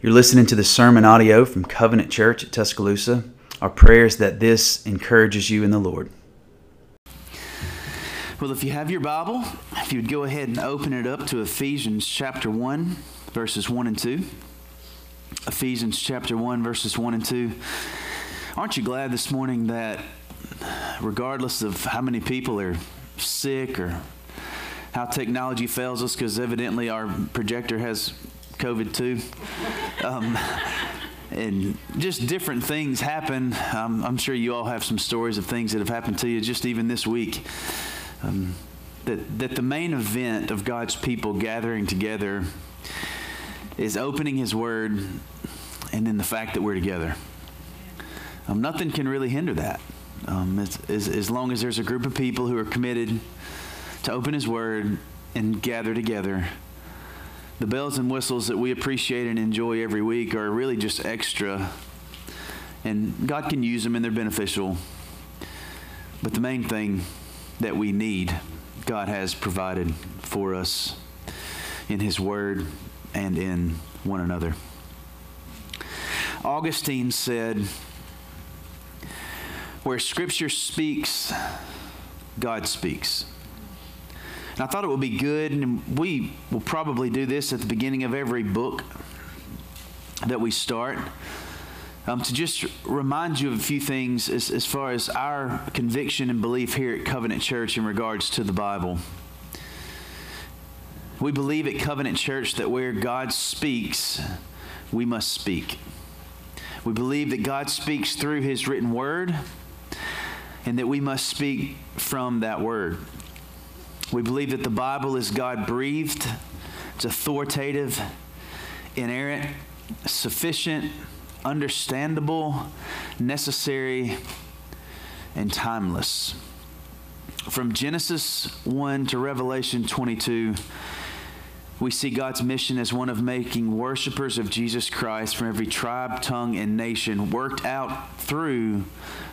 You're listening to the sermon audio from Covenant Church at Tuscaloosa. Our prayer is that this encourages you in the Lord. Well, if you have your Bible, if you'd go ahead and open it up to Ephesians chapter 1, verses 1 and 2. Ephesians chapter 1, verses 1 and 2. Aren't you glad this morning that regardless of how many people are sick or how technology fails us, because evidently our projector has COVID too. Um, and just different things happen. Um, I'm sure you all have some stories of things that have happened to you just even this week. Um, that, that the main event of God's people gathering together is opening His Word and then the fact that we're together. Um, nothing can really hinder that. Um, as, as, as long as there's a group of people who are committed to open His Word and gather together the bells and whistles that we appreciate and enjoy every week are really just extra. And God can use them and they're beneficial. But the main thing that we need, God has provided for us in His Word and in one another. Augustine said, Where Scripture speaks, God speaks. And I thought it would be good, and we will probably do this at the beginning of every book that we start, um, to just remind you of a few things as, as far as our conviction and belief here at Covenant Church in regards to the Bible. We believe at Covenant Church that where God speaks, we must speak. We believe that God speaks through His written word and that we must speak from that word. We believe that the Bible is God breathed, it's authoritative, inerrant, sufficient, understandable, necessary, and timeless. From Genesis 1 to Revelation 22, we see God's mission as one of making worshipers of Jesus Christ from every tribe, tongue, and nation worked out through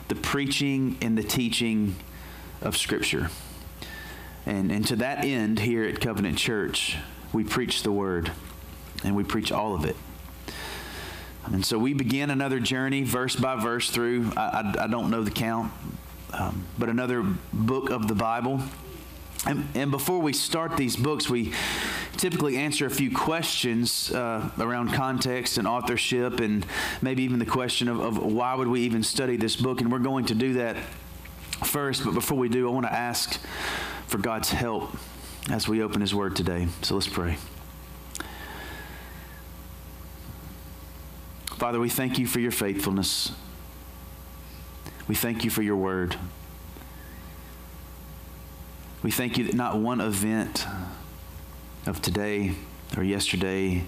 the preaching and the teaching of Scripture. And, and to that end, here at Covenant Church, we preach the word, and we preach all of it. And so we begin another journey, verse by verse, through, I, I, I don't know the count, um, but another book of the Bible. And, and, before we start these books, we typically answer a few questions uh, around context and authorship, and maybe even the question of, of why would we even study this book. And we're going to do that first. But before we do, I want to ask for God's help as we open His Word today. So let's pray. Father, we thank you for your faithfulness. We thank you for your word. We thank you that not one event of today or yesterday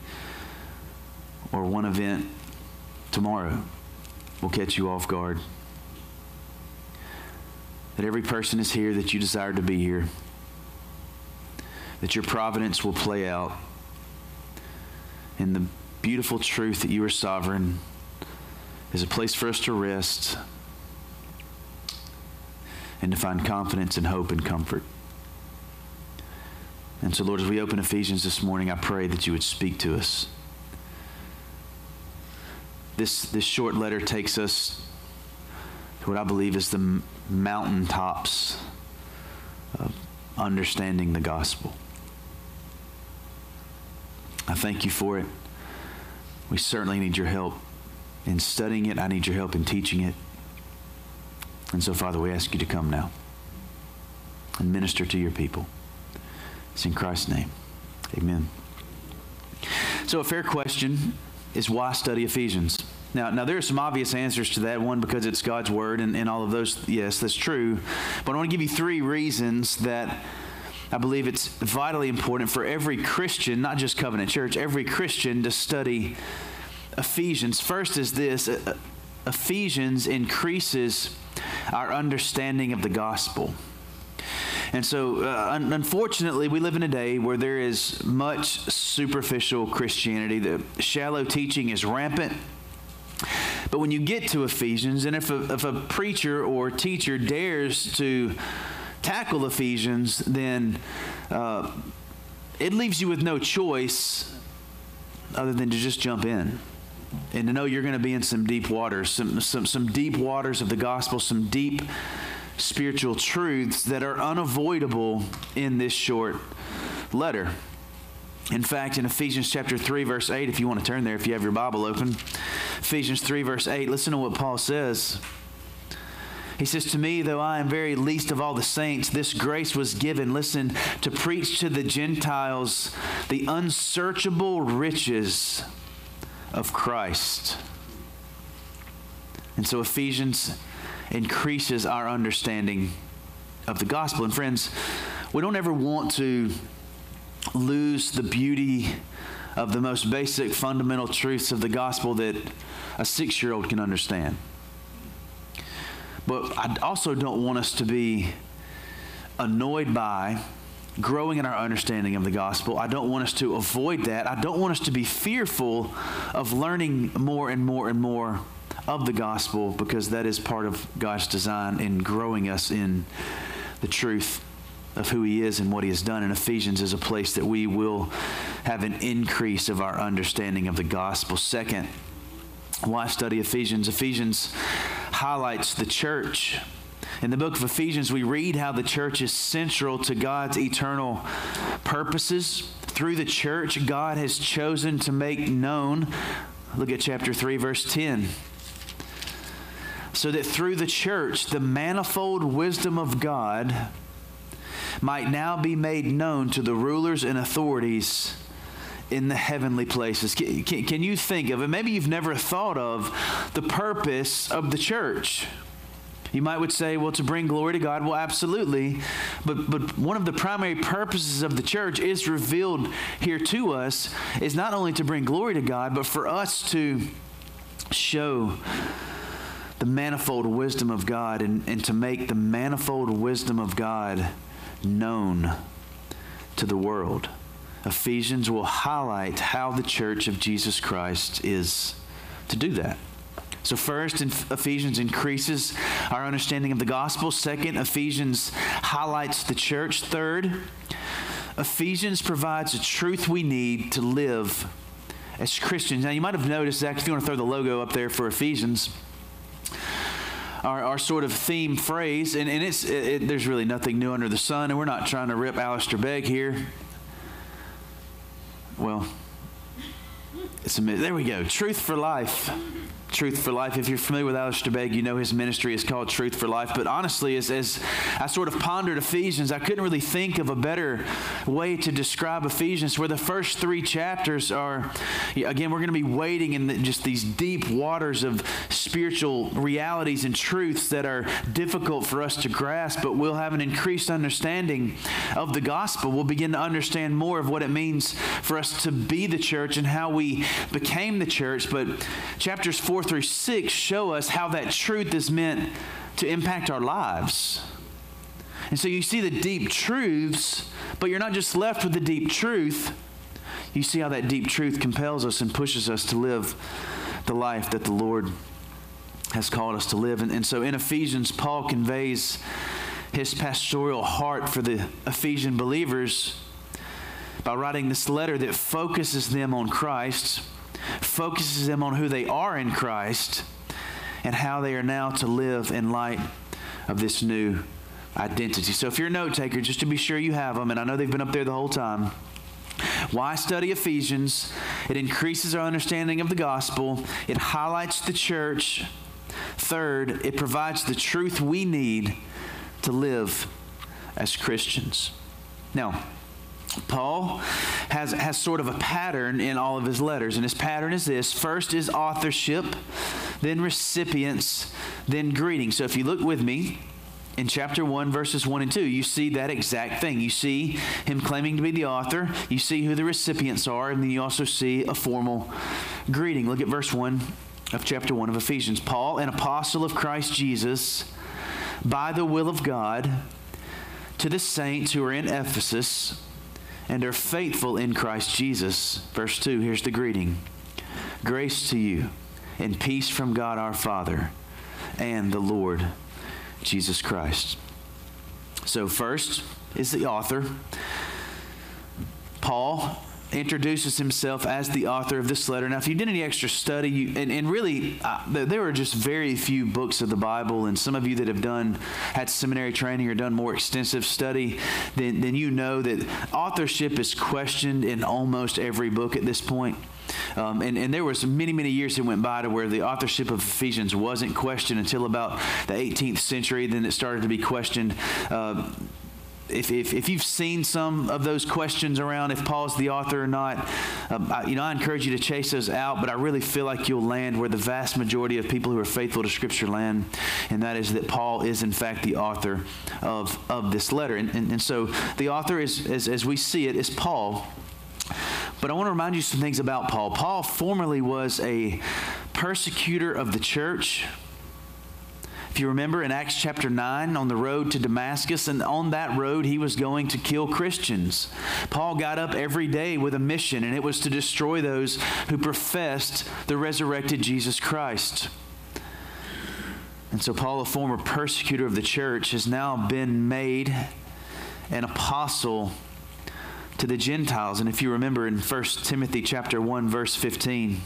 or one event tomorrow will catch you off guard that every person is here that you desire to be here, that your providence will play out in the beautiful truth that you are sovereign is a place for us to rest and to find confidence and hope and comfort. And so, Lord, as we open Ephesians this morning, I pray that you would speak to us. This, this short letter takes us to what I believe is the mountaintops of understanding the gospel. I thank you for it. We certainly need your help in studying it. I need your help in teaching it. And so, Father, we ask you to come now and minister to your people. It's in Christ's name. Amen. So, a fair question is why study Ephesians? Now, now there are some obvious answers to that. One, because it's God's word and, and all of those. Yes, that's true. But I want to give you three reasons that I believe it's vitally important for every Christian, not just Covenant Church, every Christian to study Ephesians. First is this uh, Ephesians increases our understanding of the gospel. And so, uh, un- unfortunately, we live in a day where there is much superficial Christianity. The shallow teaching is rampant. But when you get to Ephesians, and if a, if a preacher or teacher dares to tackle Ephesians, then uh, it leaves you with no choice other than to just jump in and to know you're going to be in some deep waters, some, some, some deep waters of the gospel, some deep spiritual truths that are unavoidable in this short letter. In fact, in Ephesians chapter 3, verse 8, if you want to turn there, if you have your Bible open, Ephesians 3, verse 8, listen to what Paul says. He says, To me, though I am very least of all the saints, this grace was given, listen, to preach to the Gentiles the unsearchable riches of Christ. And so Ephesians increases our understanding of the gospel. And friends, we don't ever want to lose the beauty of the most basic fundamental truths of the gospel that a six year old can understand. But I also don't want us to be annoyed by growing in our understanding of the gospel. I don't want us to avoid that. I don't want us to be fearful of learning more and more and more of the gospel because that is part of God's design in growing us in the truth of who he is and what he has done. And Ephesians is a place that we will have an increase of our understanding of the gospel. Second, why study Ephesians? Ephesians highlights the church. In the book of Ephesians, we read how the church is central to God's eternal purposes. Through the church, God has chosen to make known, look at chapter 3, verse 10 so that through the church the manifold wisdom of God might now be made known to the rulers and authorities in the heavenly places. Can, can, can, you think of it? Maybe you've never thought of the purpose of the church. You might would say, well, to bring glory to God. Well, absolutely. But, but one of the primary purposes of the church is revealed here to us is not only to bring glory to God, but for us to show the manifold wisdom of God and, and to make the manifold wisdom of God known to the world. Ephesians will highlight how the church of Jesus Christ is to do that. So, first, Ephesians increases our understanding of the gospel. Second, Ephesians highlights the church. Third, Ephesians provides the truth we need to live as Christians. Now, you might have noticed, Zach, if you want to throw the logo up there for Ephesians, our, our sort of theme phrase, and, and it's, it, it, there's really nothing new under the sun, and we're not trying to rip Alistair Begg here. Well, it's a, there we go. Truth for life. Truth for Life. If you're familiar with Alistair Begg, you know his ministry is called Truth for Life. But honestly, as, as I sort of pondered Ephesians, I couldn't really think of a better way to describe Ephesians, where the first three chapters are, again, we're going to be wading in the, just these deep waters of spiritual realities and truths that are difficult for us to grasp, but we'll have an increased understanding of the gospel. We'll begin to understand more of what it means for us to be the church and how we became the church. But chapters 4 4 through 6 show us how that truth is meant to impact our lives. And so you see the deep truths, but you're not just left with the deep truth. You see how that deep truth compels us and pushes us to live the life that the Lord has called us to live. And, and so in Ephesians, Paul conveys his pastoral heart for the Ephesian believers by writing this letter that focuses them on Christ focuses them on who they are in Christ and how they are now to live in light of this new identity. So if you're a note taker, just to be sure you have them, and I know they've been up there the whole time. Why study Ephesians? It increases our understanding of the gospel. It highlights the church. Third, it provides the truth we need to live as Christians. Now, Paul has, has sort of a pattern in all of his letters, and his pattern is this first is authorship, then recipients, then greeting. So if you look with me, in chapter 1, verses 1 and 2, you see that exact thing. You see him claiming to be the author, you see who the recipients are, and then you also see a formal greeting. Look at verse 1 of chapter 1 of Ephesians. Paul, an apostle of Christ Jesus, by the will of God, to the saints who are in Ephesus and are faithful in Christ Jesus. Verse 2, here's the greeting Grace to you and peace from God our Father and the Lord Jesus Christ. So, first is the author. Paul, introduces himself as the author of this letter. Now, if you did any extra study, you, and, and, really, uh, there are just very few books of the Bible, and some of you that have done, had seminary training or done more extensive study, then, then you know that authorship is questioned in almost every book at this point. Um, and, and there was many, many years that went by to where the authorship of Ephesians wasn't questioned until about the 18th century. Then it started to be questioned. Uh, if, if, if, you've seen some of those questions around if Paul's the author or not, um, I, you know, I encourage you to chase those out, but I really feel like you'll land where the vast majority of people who are faithful to Scripture land, and that is that Paul is, in fact, the author of, of this letter. And, and, and so the author, is, as, as we see it, is Paul. But I want to remind you some things about Paul. Paul formerly was a persecutor of the church. If you remember in Acts chapter 9, on the road to Damascus, and on that road he was going to kill Christians. Paul got up every day with a mission, and it was to destroy those who professed the resurrected Jesus Christ. And so, Paul, a former persecutor of the church, has now been made an apostle to the Gentiles. And if you remember in 1 Timothy chapter 1 verse 15,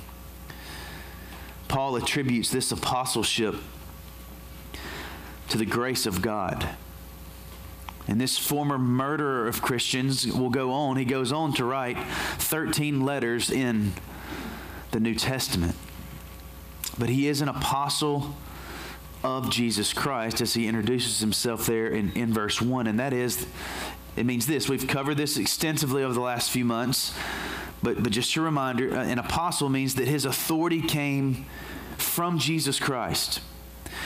Paul attributes this apostleship to the grace of God. And this former murderer of Christians will go on. He goes on to write 13 letters in the New Testament. But he is an apostle of Jesus Christ as he introduces himself there in, in verse 1. And that is, it means this. We've covered this extensively over the last few months. But, but just a reminder uh, an apostle means that his authority came from Jesus Christ.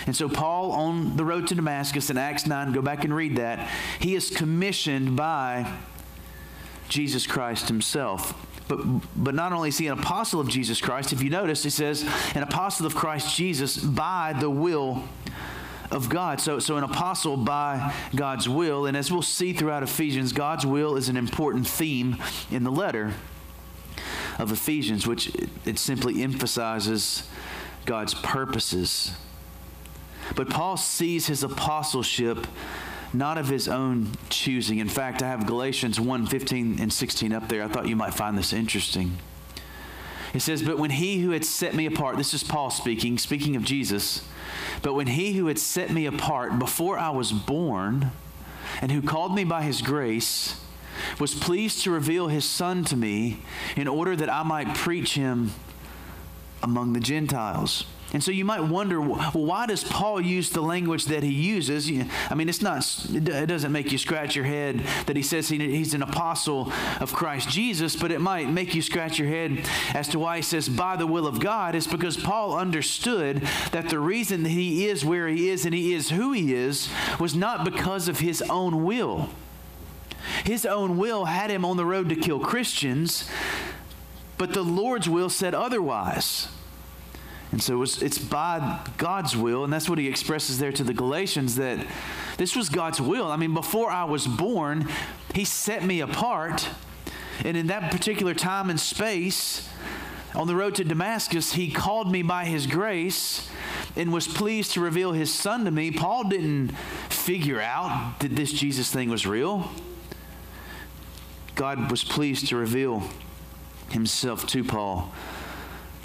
And so, Paul, on the road to Damascus in Acts 9, go back and read that, he is commissioned by Jesus Christ himself. But, but not only is he an apostle of Jesus Christ, if you notice, he says, an apostle of Christ Jesus by the will of God. So, so an apostle by God's will. And as we'll see throughout Ephesians, God's will is an important theme in the letter of Ephesians, which it, it simply emphasizes God's purposes but Paul sees his apostleship not of his own choosing. In fact, I have Galatians 1 15 and 16 up there. I thought you might find this interesting. It says, But when he who had set me apart, this is Paul speaking, speaking of Jesus, but when he who had set me apart before I was born, and who called me by his grace, was pleased to reveal his Son to me in order that I might preach him among the Gentiles. And so you might wonder, well, why does Paul use the language that he uses? I mean, it's not, it doesn't make you scratch your head that he says he's an apostle of Christ Jesus, but it might make you scratch your head as to why he says by the will of God. It's because Paul understood that the reason that he is where he is and he is who he is was not because of his own will. His own will had him on the road to kill Christians, but the Lord's will said otherwise. And so it's, it's by God's will, and that's what he expresses there to the Galatians that this was God's will. I mean, before I was born, he set me apart. And in that particular time and space, on the road to Damascus, he called me by his grace and was pleased to reveal his son to me. Paul didn't figure out that this Jesus thing was real. God was pleased to reveal himself to Paul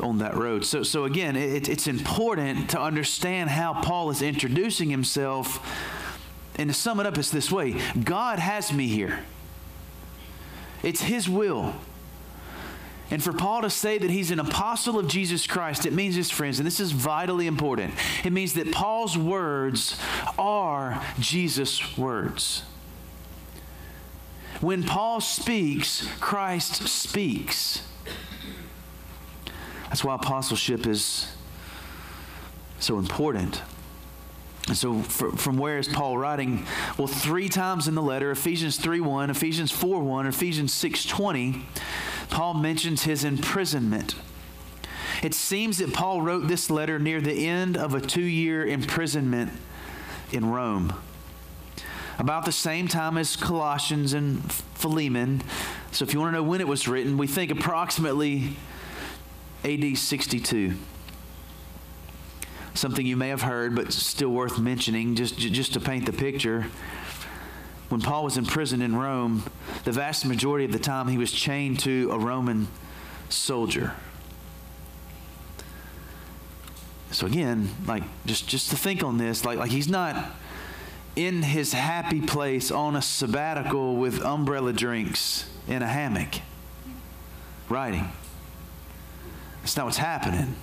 on that road. So, so again, it, it's important to understand how Paul is introducing himself. And to sum it up, it's this way God has me here, it's His will. And for Paul to say that he's an apostle of Jesus Christ, it means his friends, and this is vitally important. It means that Paul's words are Jesus' words. When Paul speaks, Christ speaks. That's why apostleship is so important. And so, for, from where is Paul writing? Well, three times in the letter Ephesians 3 1, Ephesians 4 1, Ephesians 6 20, Paul mentions his imprisonment. It seems that Paul wrote this letter near the end of a two year imprisonment in Rome. About the same time as Colossians and Philemon. So, if you want to know when it was written, we think approximately AD 62. Something you may have heard, but still worth mentioning, just, just to paint the picture. when Paul was in prison in Rome, the vast majority of the time he was chained to a Roman soldier. So again, like just just to think on this, like like he's not in his happy place on a sabbatical with umbrella drinks in a hammock writing. That's not what's happening.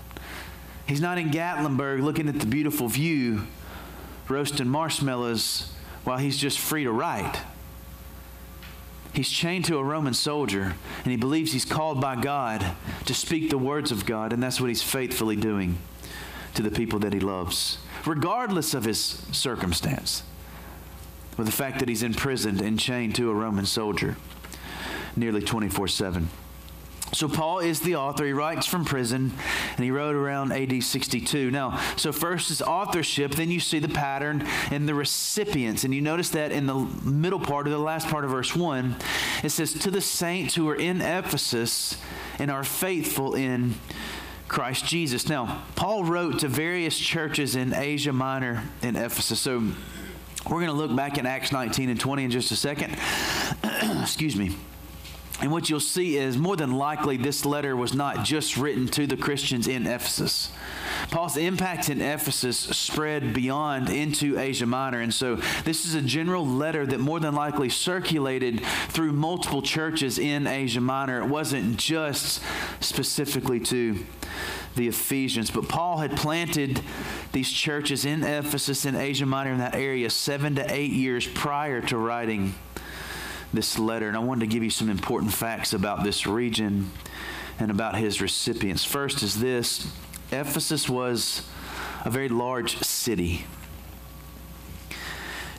He's not in Gatlinburg looking at the beautiful view, roasting marshmallows while he's just free to write. He's chained to a Roman soldier, and he believes he's called by God to speak the words of God, and that's what he's faithfully doing to the people that he loves, regardless of his circumstance. With the fact that he's imprisoned and chained to a Roman soldier nearly 24 7. So Paul is the author. He writes from prison, and he wrote around AD 62. Now, so first is authorship, then you see the pattern and the recipients. And you notice that in the middle part of the last part of verse 1, it says, To the saints who are in Ephesus and are faithful in Christ Jesus. Now, Paul wrote to various churches in Asia Minor and Ephesus. So we're going to look back in Acts 19 and 20 in just a second. Excuse me. And what you'll see is more than likely this letter was not just written to the Christians in Ephesus. Paul's impact in Ephesus spread beyond into Asia Minor. And so this is a general letter that more than likely circulated through multiple churches in Asia Minor. It wasn't just specifically to the Ephesians, but Paul had planted these churches in Ephesus in Asia Minor in that area seven to eight years prior to writing this letter, and I wanted to give you some important facts about this region and about his recipients. First is this Ephesus was a very large city.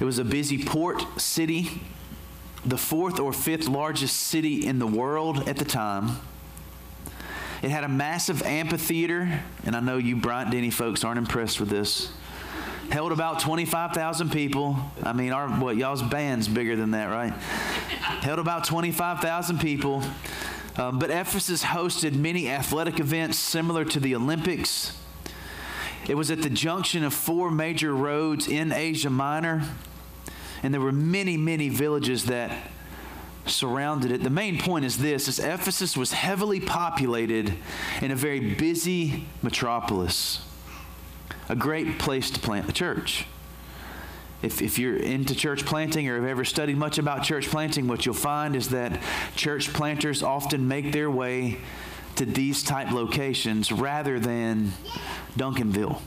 It was a busy port city, the fourth or fifth largest city in the world at the time. It had a massive amphitheater, and I know you Bryant Denny folks aren't impressed with this held about 25,000 people. I mean, our what y'all's band's bigger than that, right? held about 25,000 people. Um, but Ephesus hosted many athletic events similar to the Olympics. It was at the junction of four major roads in Asia Minor, and there were many, many villages that surrounded it. The main point is this is Ephesus was heavily populated in a very busy metropolis a great place to plant a church. If, if you're into church planting or have ever studied much about church planting, what you'll find is that church planters often make their way to these type locations rather than Duncanville.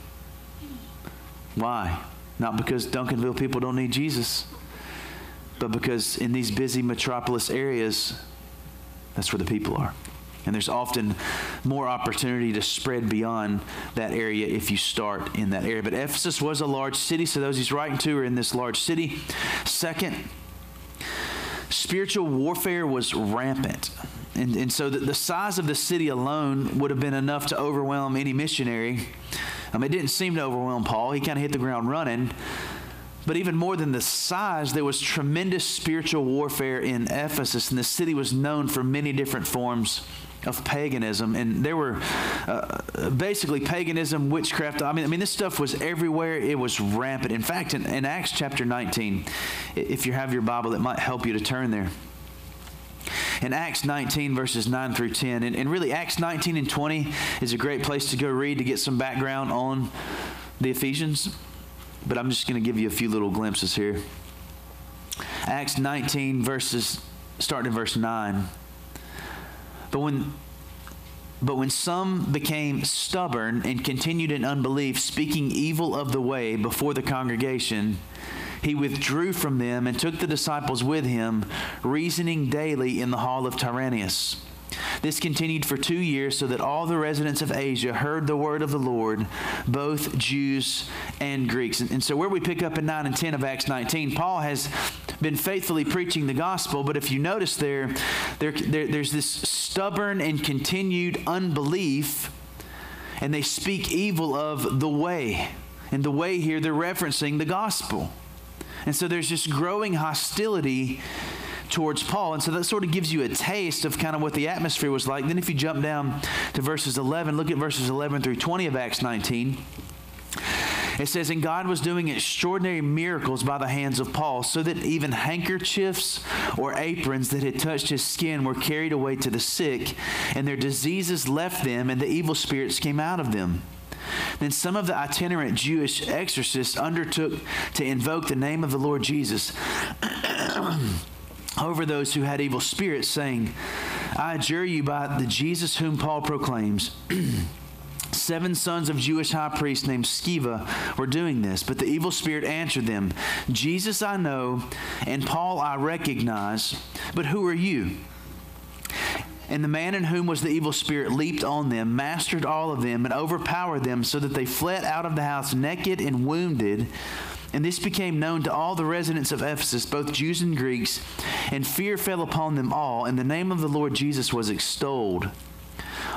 Why? Not because Duncanville people don't need Jesus, but because in these busy metropolis areas, that's where the people are. And there's often more opportunity to spread beyond that area if you start in that area. But Ephesus was a large city, so those he's writing to are in this large city. Second, spiritual warfare was rampant. And, and so the, the size of the city alone would have been enough to overwhelm any missionary. Um, it didn't seem to overwhelm Paul. He kind of hit the ground running. But even more than the size, there was tremendous spiritual warfare in Ephesus, and the city was known for many different forms of paganism, and there were uh, basically paganism, witchcraft. I mean, I mean, this stuff was everywhere. It was rampant. In fact, in, in Acts chapter 19, if you have your Bible, it might help you to turn there. In Acts 19, verses 9 through 10, and, and really Acts 19 and 20 is a great place to go read to get some background on the Ephesians. But I'm just going to give you a few little glimpses here. Acts 19, verses, starting in verse 9. But when but when some became stubborn and continued in unbelief, speaking evil of the way before the congregation, he withdrew from them and took the disciples with him, reasoning daily in the hall of Tyrannus. This continued for two years, so that all the residents of Asia heard the word of the Lord, both Jews and Greeks. And, and so, where we pick up in 9 and 10 of Acts 19, Paul has been faithfully preaching the gospel, but if you notice there, there, there there's this stubborn and continued unbelief, and they speak evil of the way. And the way here, they're referencing the gospel. And so there's just growing hostility towards Paul. And so that sort of gives you a taste of kind of what the atmosphere was like. Then if you jump down to verses 11, look at verses 11 through 20 of Acts 19. It says, And God was doing extraordinary miracles by the hands of Paul, so that even handkerchiefs or aprons that had touched his skin were carried away to the sick, and their diseases left them, and the evil spirits came out of them. Then some of the itinerant Jewish exorcists undertook to invoke the name of the Lord Jesus over those who had evil spirits, saying, I adjure you by the Jesus whom Paul proclaims. Seven sons of Jewish high priests named Sceva were doing this, but the evil spirit answered them, Jesus I know, and Paul I recognize, but who are you? And the man in whom was the evil spirit leaped on them, mastered all of them, and overpowered them, so that they fled out of the house naked and wounded. And this became known to all the residents of Ephesus, both Jews and Greeks, and fear fell upon them all, and the name of the Lord Jesus was extolled.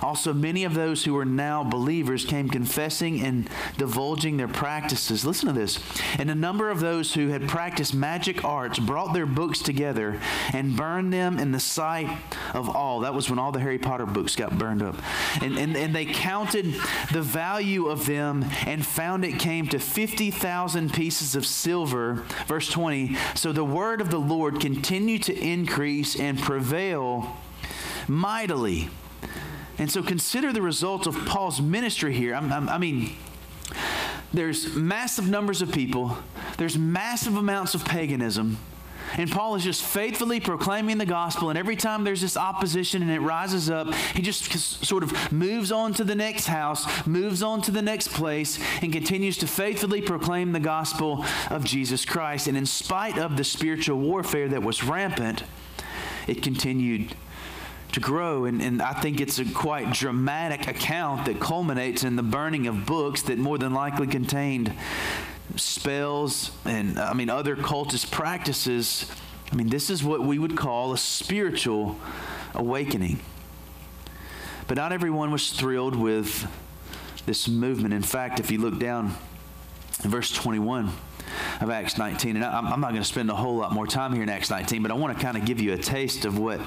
Also, many of those who were now believers came confessing and divulging their practices. Listen to this. And a number of those who had practiced magic arts brought their books together and burned them in the sight of all. That was when all the Harry Potter books got burned up. And, and, and they counted the value of them and found it came to 50,000 pieces of silver. Verse 20. So the word of the Lord continued to increase and prevail mightily. And so consider the result of Paul's ministry here. I, I, I mean, there's massive numbers of people, there's massive amounts of paganism. And Paul is just faithfully proclaiming the gospel, and every time there's this opposition and it rises up, he just sort of moves on to the next house, moves on to the next place, and continues to faithfully proclaim the gospel of Jesus Christ. And in spite of the spiritual warfare that was rampant, it continued to grow. And, and I think it's a quite dramatic account that culminates in the burning of books that more than likely contained spells and, I mean, other cultist practices. I mean, this is what we would call a spiritual awakening. But not everyone was thrilled with this movement. In fact, if you look down in verse 21 of Acts 19, and I'm not going to spend a whole lot more time here in Acts 19, but I want to kind of give you a taste of what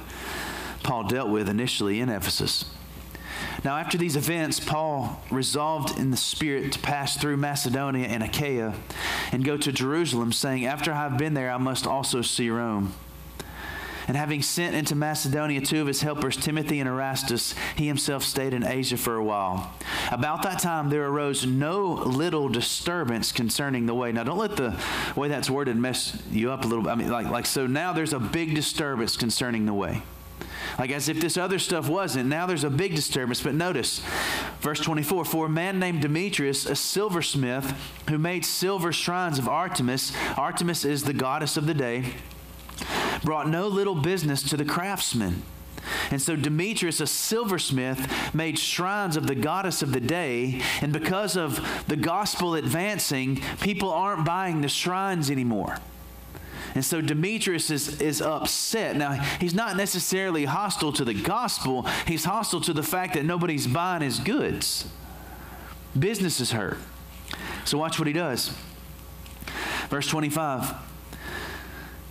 Paul dealt with initially in Ephesus. Now, after these events, Paul resolved in the Spirit to pass through Macedonia and Achaia and go to Jerusalem, saying, After I have been there, I must also see Rome. And having sent into Macedonia two of his helpers, Timothy and Erastus, he himself stayed in Asia for a while. About that time, there arose no little disturbance concerning the way. Now, don't let the way that's worded mess you up a little bit. I mean, like, like so now there's a big disturbance concerning the way. Like as if this other stuff wasn't. Now there's a big disturbance. But notice, verse 24 For a man named Demetrius, a silversmith, who made silver shrines of Artemis, Artemis is the goddess of the day, brought no little business to the craftsmen. And so Demetrius, a silversmith, made shrines of the goddess of the day. And because of the gospel advancing, people aren't buying the shrines anymore. And so Demetrius is, is upset. Now, he's not necessarily hostile to the gospel, he's hostile to the fact that nobody's buying his goods. Business is hurt. So, watch what he does. Verse 25.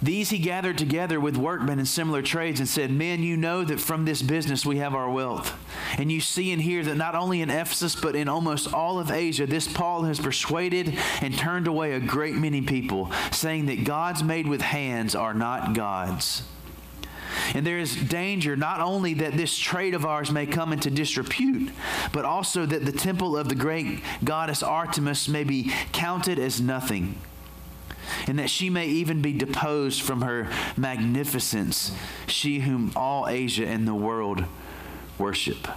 These he gathered together with workmen in similar trades and said, Men, you know that from this business we have our wealth. And you see and hear that not only in Ephesus, but in almost all of Asia, this Paul has persuaded and turned away a great many people, saying that gods made with hands are not gods. And there is danger not only that this trade of ours may come into disrepute, but also that the temple of the great goddess Artemis may be counted as nothing and that she may even be deposed from her magnificence, she whom all Asia and the world worship.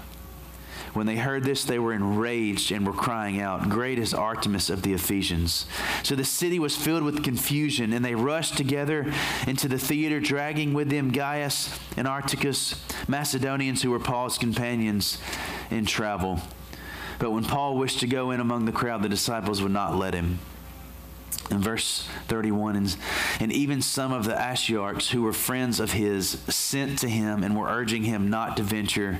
When they heard this, they were enraged and were crying out, Great is Artemis of the Ephesians. So the city was filled with confusion, and they rushed together into the theater, dragging with them Gaius and Aristarchus, Macedonians who were Paul's companions in travel. But when Paul wished to go in among the crowd, the disciples would not let him. In verse 31, and, and even some of the Asiarchs who were friends of his sent to him and were urging him not to venture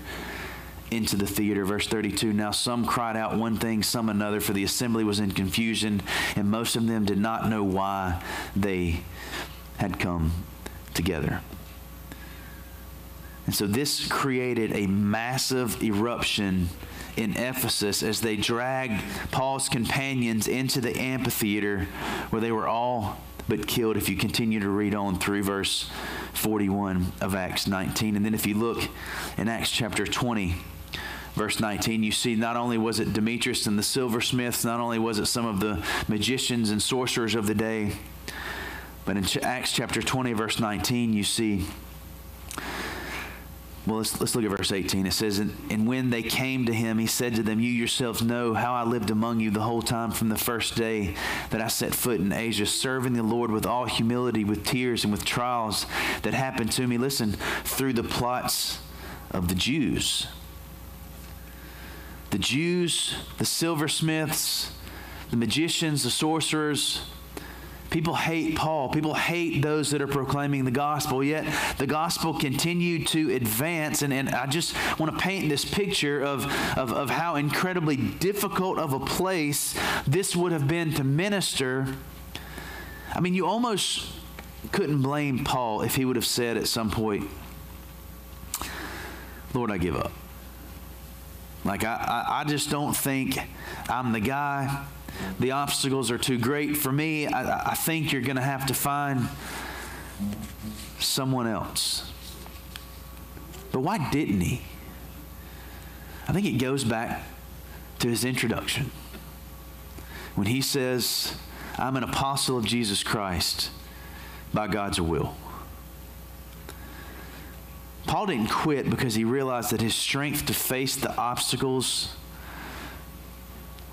into the theater. Verse 32 Now some cried out one thing, some another, for the assembly was in confusion, and most of them did not know why they had come together. And so this created a massive eruption in Ephesus as they dragged Paul's companions into the amphitheater where they were all but killed if you continue to read on through verse 41 of Acts 19. And then if you look in Acts chapter 20, verse 19, you see not only was it Demetrius and the silversmiths, not only was it some of the magicians and sorcerers of the day, but in Acts chapter 20, verse 19, you see well, let's, let's look at verse 18. It says, and, and when they came to him, he said to them, You yourselves know how I lived among you the whole time from the first day that I set foot in Asia, serving the Lord with all humility, with tears, and with trials that happened to me. Listen, through the plots of the Jews. The Jews, the silversmiths, the magicians, the sorcerers, People hate Paul. People hate those that are proclaiming the gospel. Yet the gospel continued to advance. And, and I just want to paint this picture of, of, of how incredibly difficult of a place this would have been to minister. I mean, you almost couldn't blame Paul if he would have said at some point, Lord, I give up. Like, I, I, I just don't think I'm the guy the obstacles are too great for me. I, I think you're going to have to find someone else. But why didn't he? I think it goes back to his introduction. When he says, I'm an apostle of Jesus Christ by God's will. Paul didn't quit because he realized that his strength to face the obstacles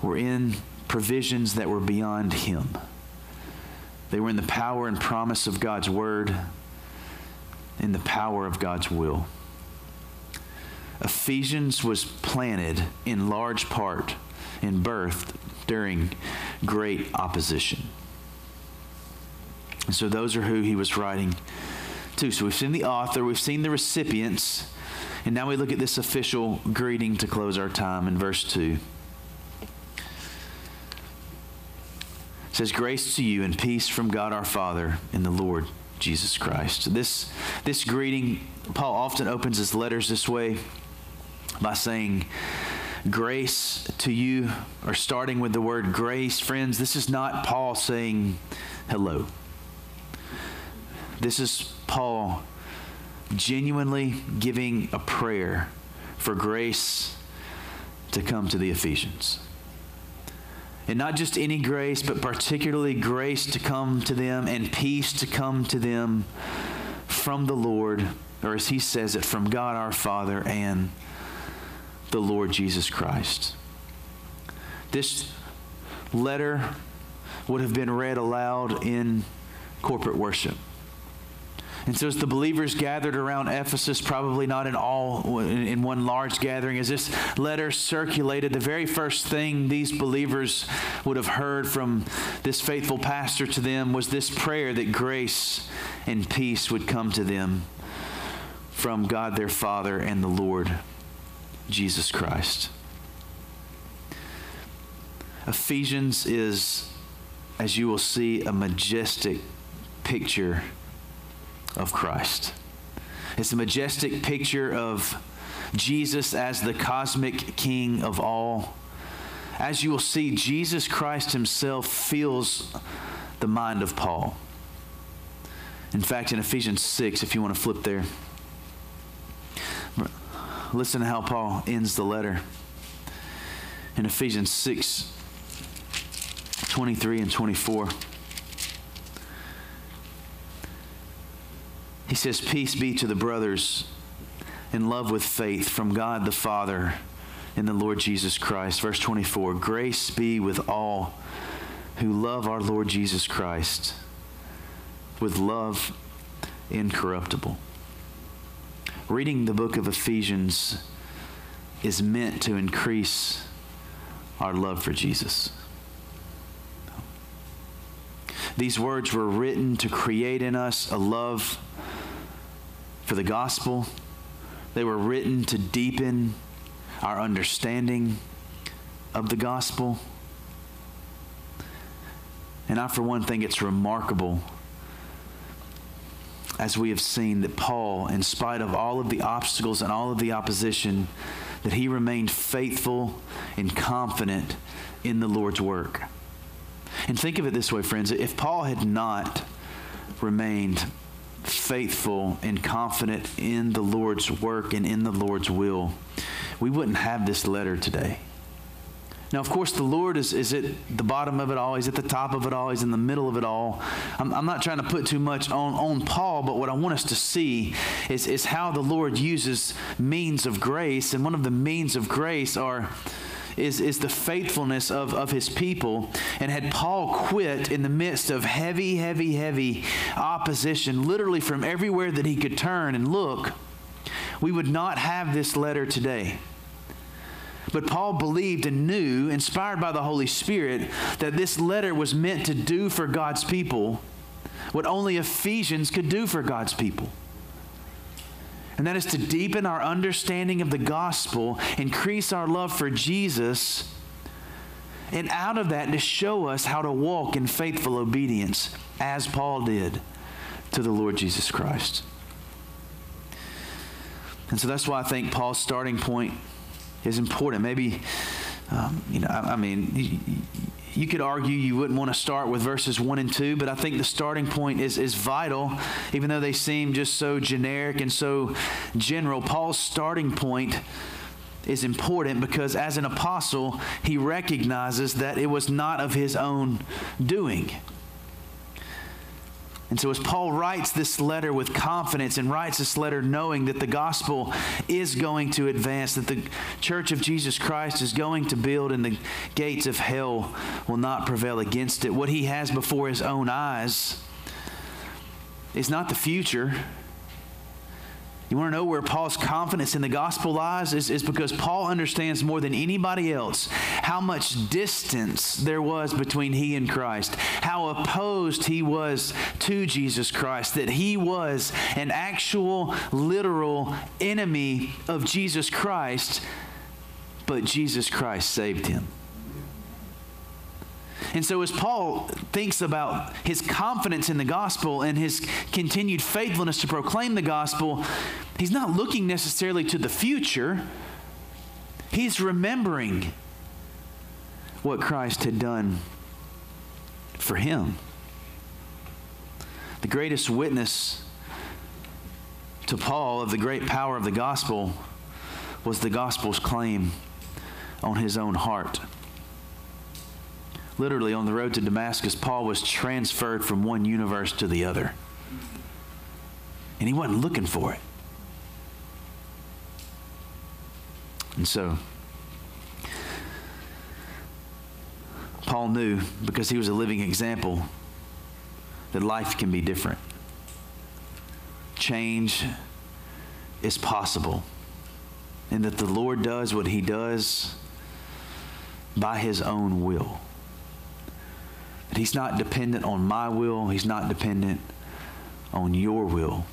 were in provisions that were beyond him. They were in the power and promise of God's word, in the power of God's will. Ephesians was planted in large part and birthed during great opposition. And so those are who he was writing to. So we've seen the author, we've seen the recipients, and now we look at this official greeting to close our time in verse 2. Says, Grace to you and peace from God our Father and the Lord Jesus Christ. This, this greeting, Paul often opens his letters this way by saying, Grace to you, or starting with the word grace. Friends, this is not Paul saying hello. This is Paul genuinely giving a prayer for grace to come to the Ephesians. And not just any grace, but particularly grace to come to them and peace to come to them from the Lord, or as he says it, from God our Father and the Lord Jesus Christ. This letter would have been read aloud in corporate worship. And so, as the believers gathered around Ephesus, probably not in all in one large gathering, as this letter circulated, the very first thing these believers would have heard from this faithful pastor to them was this prayer that grace and peace would come to them from God their Father and the Lord Jesus Christ. Ephesians is, as you will see, a majestic picture of Christ. It's a majestic picture of Jesus as the cosmic king of all. As you will see, Jesus Christ himself feels the mind of Paul. In fact, in Ephesians 6, if you want to flip there, listen to how Paul ends the letter. In Ephesians 6, 23 and 24. Says, Peace be to the brothers in love with faith from God the Father and the Lord Jesus Christ. Verse 24 Grace be with all who love our Lord Jesus Christ with love incorruptible. Reading the book of Ephesians is meant to increase our love for Jesus. These words were written to create in us a love for the gospel. They were written to deepen our understanding of the gospel. And I, for one, think it's remarkable, as we have seen, that Paul, in spite of all of the obstacles and all of the opposition, that he remained faithful and confident in the Lord's work. And think of it this way, friends. If Paul had not remained faithful and confident in the Lord's work and in the Lord's will, we wouldn't have this letter today. Now, of course, the Lord is, is at the bottom of it all. He's at the top of it all. He's in the middle of it all. I'm, I'm not trying to put too much on, on Paul, but what I want us to see is, is how the Lord uses means of grace. And one of the means of grace are is, is the faithfulness of, of his people. And had Paul quit in the midst of heavy, heavy, heavy opposition, literally from everywhere that he could turn and look, we would not have this letter today. But Paul believed and knew, inspired by the Holy Spirit, that this letter was meant to do for God's people what only Ephesians could do for God's people. And that is to deepen our understanding of the gospel, increase our love for Jesus, and out of that to show us how to walk in faithful obedience, as Paul did to the Lord Jesus Christ. And so that's why I think Paul's starting point is important. Maybe, um, you know, I, I mean, you, you, could argue you wouldn't want to start with verses 1 and 2, but I think the starting point is, is vital, even though they seem just so generic and so general. Paul's starting point is important because as an apostle, he recognizes that it was not of his own doing. And so, as Paul writes this letter with confidence and writes this letter knowing that the gospel is going to advance, that the church of Jesus Christ is going to build, and the gates of hell will not prevail against it, what he has before his own eyes is not the future, you want to know where Paul's confidence in the gospel lies? Is, is because Paul understands more than anybody else how much distance there was between he and Christ, how opposed he was to Jesus Christ, that he was an actual, literal enemy of Jesus Christ, but Jesus Christ saved him. And so, as Paul thinks about his confidence in the gospel and his continued faithfulness to proclaim the gospel, he's not looking necessarily to the future. He's remembering what Christ had done for him. The greatest witness to Paul of the great power of the gospel was the gospel's claim on his own heart literally on the road to Damascus, Paul was transferred from one universe to the other. And he wasn't looking for it. And so, Paul knew, because he was a living example, that life can be different. Change is possible. And that the Lord does what he does by his own will. He's not dependent on my will, He's not dependent on your will.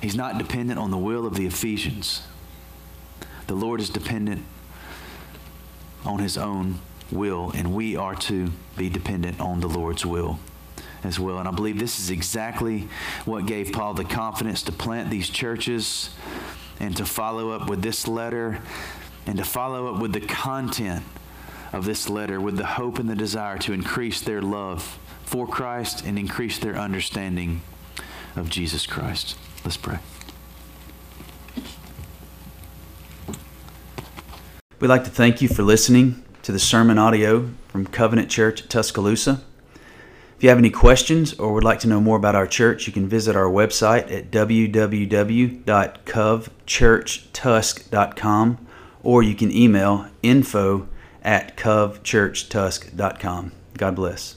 He's not dependent on the will of the Ephesians. The Lord is dependent on His own will, and we are to be dependent on the Lord's will as well. And I believe this is exactly what gave Paul the confidence to plant these churches and to follow up with this letter and to follow up with the content of this letter with the hope and the desire to increase their love for Christ and increase their understanding of Jesus Christ. Let's pray. We'd like to thank you for listening to the sermon audio from Covenant Church at Tuscaloosa. If you have any questions or would like to know more about our church, you can visit our website at www.covchurchtusk.com or you can email info at covchurchtusk.com. God bless.